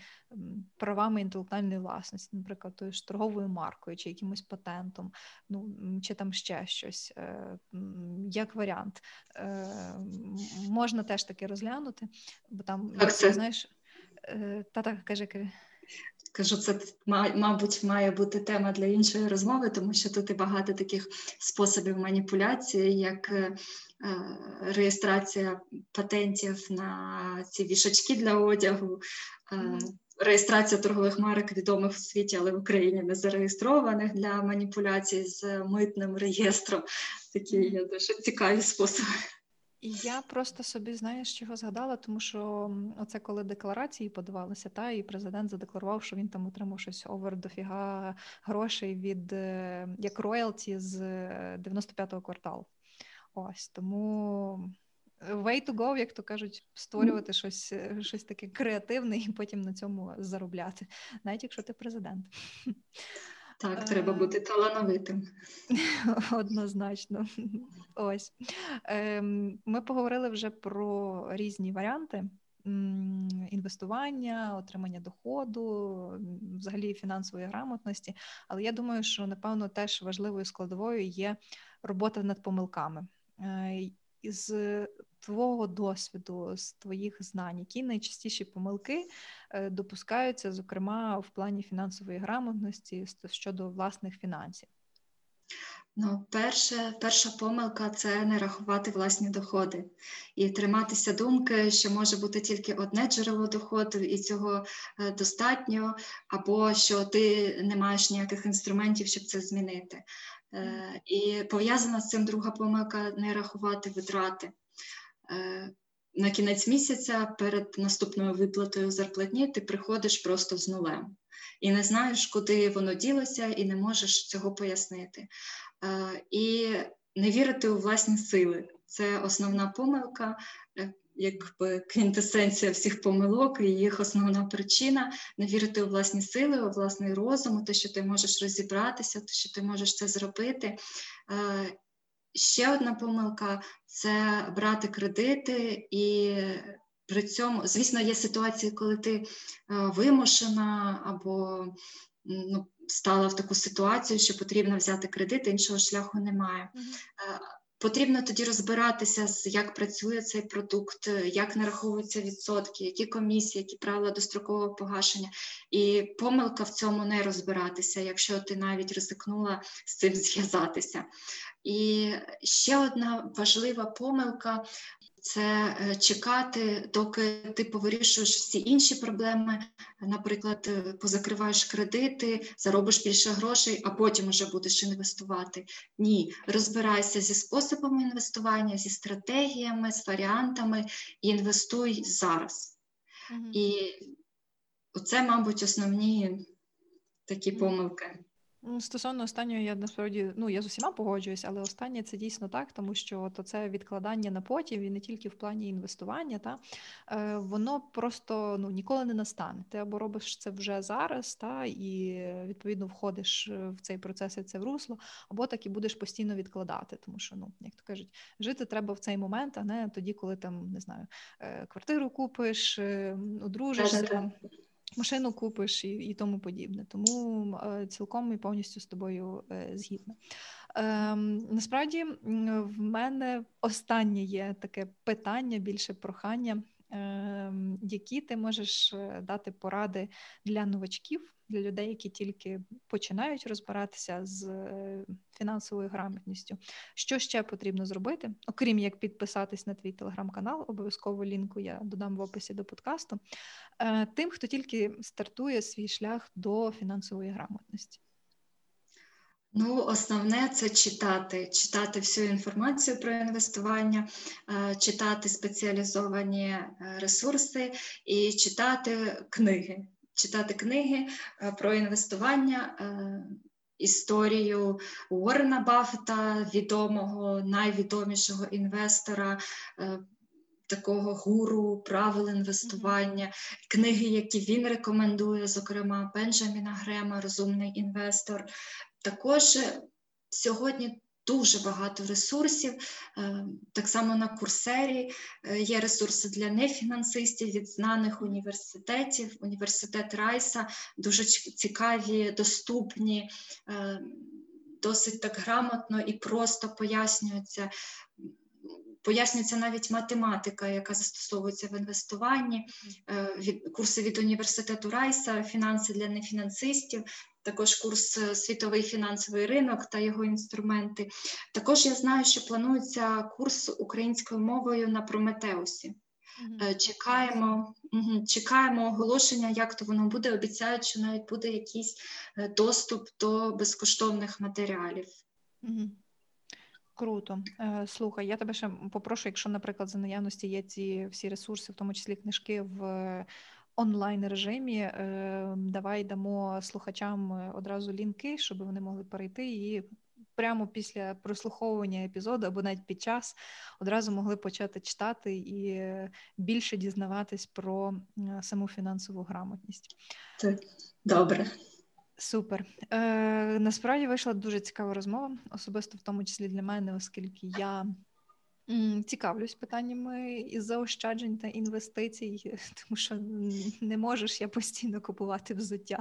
Speaker 2: правами інтелектуальної власності, наприклад, тою ж торговою маркою чи якимось патентом, ну чи там ще щось як варіант. Можна теж таки розглянути, бо там
Speaker 3: так, це...
Speaker 2: знаєш. Та так, каже, каже.
Speaker 3: Кажу, це мабуть має бути тема для іншої розмови, тому що тут і багато таких способів маніпуляції, як е, реєстрація патентів на ці вішачки для одягу, реєстрація торгових марок відомих в світі, але в Україні не зареєстрованих для маніпуляцій з митним реєстром. Такі є дуже цікаві способи.
Speaker 2: Я просто собі знаєш, чого згадала, тому що оце коли декларації подавалися, та і президент задекларував, що він там отримав щось овер дофіга грошей від е, як роялті з 95-го е, кварталу. Ось тому way to go, як то кажуть, створювати щось е, щось таке креативне і потім на цьому заробляти, навіть якщо ти президент.
Speaker 3: Так, треба е, бути талановитим.
Speaker 2: Однозначно. Ось. Ем, ми поговорили вже про різні варіанти інвестування, отримання доходу, взагалі фінансової грамотності. Але я думаю, що напевно теж важливою складовою є робота над помилками. Е, із твого досвіду, з твоїх знань, які найчастіші помилки е, допускаються, зокрема в плані фінансової грамотності щодо власних фінансів?
Speaker 3: Ну, перше, перша помилка це не рахувати власні доходи і триматися думки, що може бути тільки одне джерело доходу, і цього е, достатньо, або що ти не маєш ніяких інструментів, щоб це змінити. Е, і пов'язана з цим друга помилка не рахувати витрати. Е, на кінець місяця перед наступною виплатою зарплатні ти приходиш просто з нулем і не знаєш, куди воно ділося, і не можеш цього пояснити. Е, і не вірити у власні сили це основна помилка, е, якби квінтесенція всіх помилок і їх основна причина не вірити у власні сили, у власний розум, у те, що ти можеш розібратися, те, що ти можеш це зробити. Ще одна помилка це брати кредити, і при цьому, звісно, є ситуації, коли ти е, вимушена або ну, стала в таку ситуацію, що потрібно взяти кредит, іншого шляху немає. Mm-hmm. Потрібно тоді розбиратися, як працює цей продукт, як нараховуються відсотки, які комісії, які правила дострокового погашення. І помилка в цьому не розбиратися, якщо ти навіть ризикнула з цим зв'язатися. І ще одна важлива помилка. Це е, чекати, доки ти повирішуєш всі інші проблеми, наприклад, е, позакриваєш кредити, заробиш більше грошей, а потім вже будеш інвестувати. Ні, розбирайся зі способами інвестування, зі стратегіями, з варіантами і інвестуй зараз. Угу. І це, мабуть, основні такі помилки.
Speaker 2: Стосовно останнього, я насправді ну я з усіма погоджуюсь, але останнє це дійсно так, тому що то це відкладання на потім і не тільки в плані інвестування, та е, воно просто ну ніколи не настане. Ти або робиш це вже зараз, та і відповідно входиш в цей процес і це в русло, або так і будеш постійно відкладати, тому що ну як то кажуть, жити треба в цей момент, а не тоді, коли там не знаю, е, квартиру купиш, е, одружишся машину купиш і і тому подібне. Тому е, цілком і повністю з тобою е, згідна. Е, насправді в мене останнє є таке питання, більше прохання, е, які ти можеш е, дати поради для новачків для людей, які тільки починають розбиратися з е, фінансовою грамотністю. Що ще потрібно зробити, окрім як підписатись на твій телеграм-канал, обов'язково лінку я додам в описі до подкасту. Е, тим, хто тільки стартує свій шлях до фінансової грамотності.
Speaker 3: Ну, основне це читати, читати всю інформацію про інвестування, е, читати спеціалізовані ресурси і читати книги читати книги е, про інвестування. Е, історію Уоррена Баффета, відомого, найвідомішого інвестора, е, такого гуру правил інвестування, книги, які він рекомендує, зокрема Бенджаміна Грема, Розумний інвестор. Також сьогодні дуже багато ресурсів. Е, так само на курсері е, є ресурси для нефінансистів від знаних університетів, університет Райса, дуже цікаві, доступні, е, досить так грамотно і просто пояснюються. Пояснюється навіть математика, яка застосовується в інвестуванні, е, курси від університету Райса, фінанси для нефінансистів. Також курс е, світовий фінансовий ринок та його інструменти. Також я знаю, що планується курс українською мовою на Прометеусі. Е, Чекаємо, чекаємо оголошення, як то воно буде. Обіцяють, що навіть буде якийсь доступ до безкоштовних матеріалів.
Speaker 2: Мгм. Круто. Е, Слухай, я тебе ще попрошу, якщо, наприклад, за наявності є ці всі ресурси, в тому числі книжки в онлайн режимі, е, давай дамо слухачам е, одразу лінки, щоб вони могли перейти і прямо після прослуховування епізоду або навіть під час одразу могли почати читати і більше дізнаватись про саму фінансову грамотність.
Speaker 3: Добре.
Speaker 2: Супер. Е, Насправді вийшла дуже цікава розмова, особисто в тому числі для мене, оскільки я цікавлюсь питаннями із заощаджень та інвестицій, тому що не можеш я постійно купувати взуття.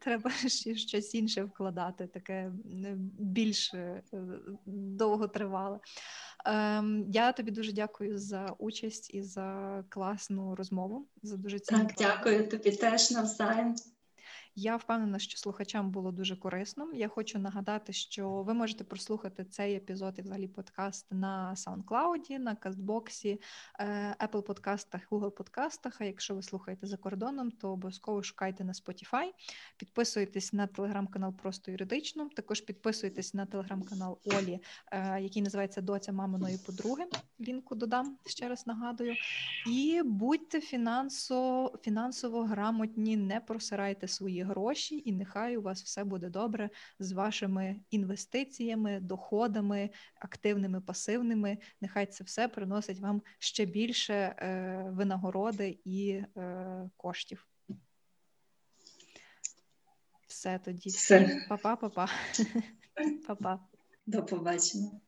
Speaker 2: Треба ще щось інше вкладати, таке більш е, довготривале. Ем, Я тобі дуже дякую за участь і за класну розмову. За дуже цінні
Speaker 3: Так, дякую тобі теж навзаєм.
Speaker 2: Я впевнена, що слухачам було дуже корисно. Я хочу нагадати, що ви можете прослухати цей епізод і взагалі подкаст на SoundCloud, на Кастбоксі, е, Apple подкастах, Google подкастах. А якщо ви слухаєте за кордоном, то обов'язково шукайте на Spotify. Підписуйтесь на телеграм-канал Просто юридично. Також підписуйтесь на телеграм-канал Олі, е, який називається Доця маминої подруги. Лінку додам ще раз нагадую. І будьте фінансово, фінансово грамотні, не просирайте свої гроші, і нехай у вас все буде добре з вашими інвестиціями, доходами, активними, пасивними. Нехай це все приносить вам ще більше е, винагороди і е, коштів. Все тоді.
Speaker 3: Все.
Speaker 2: Па-па, па-па. Па-па.
Speaker 3: До побачення.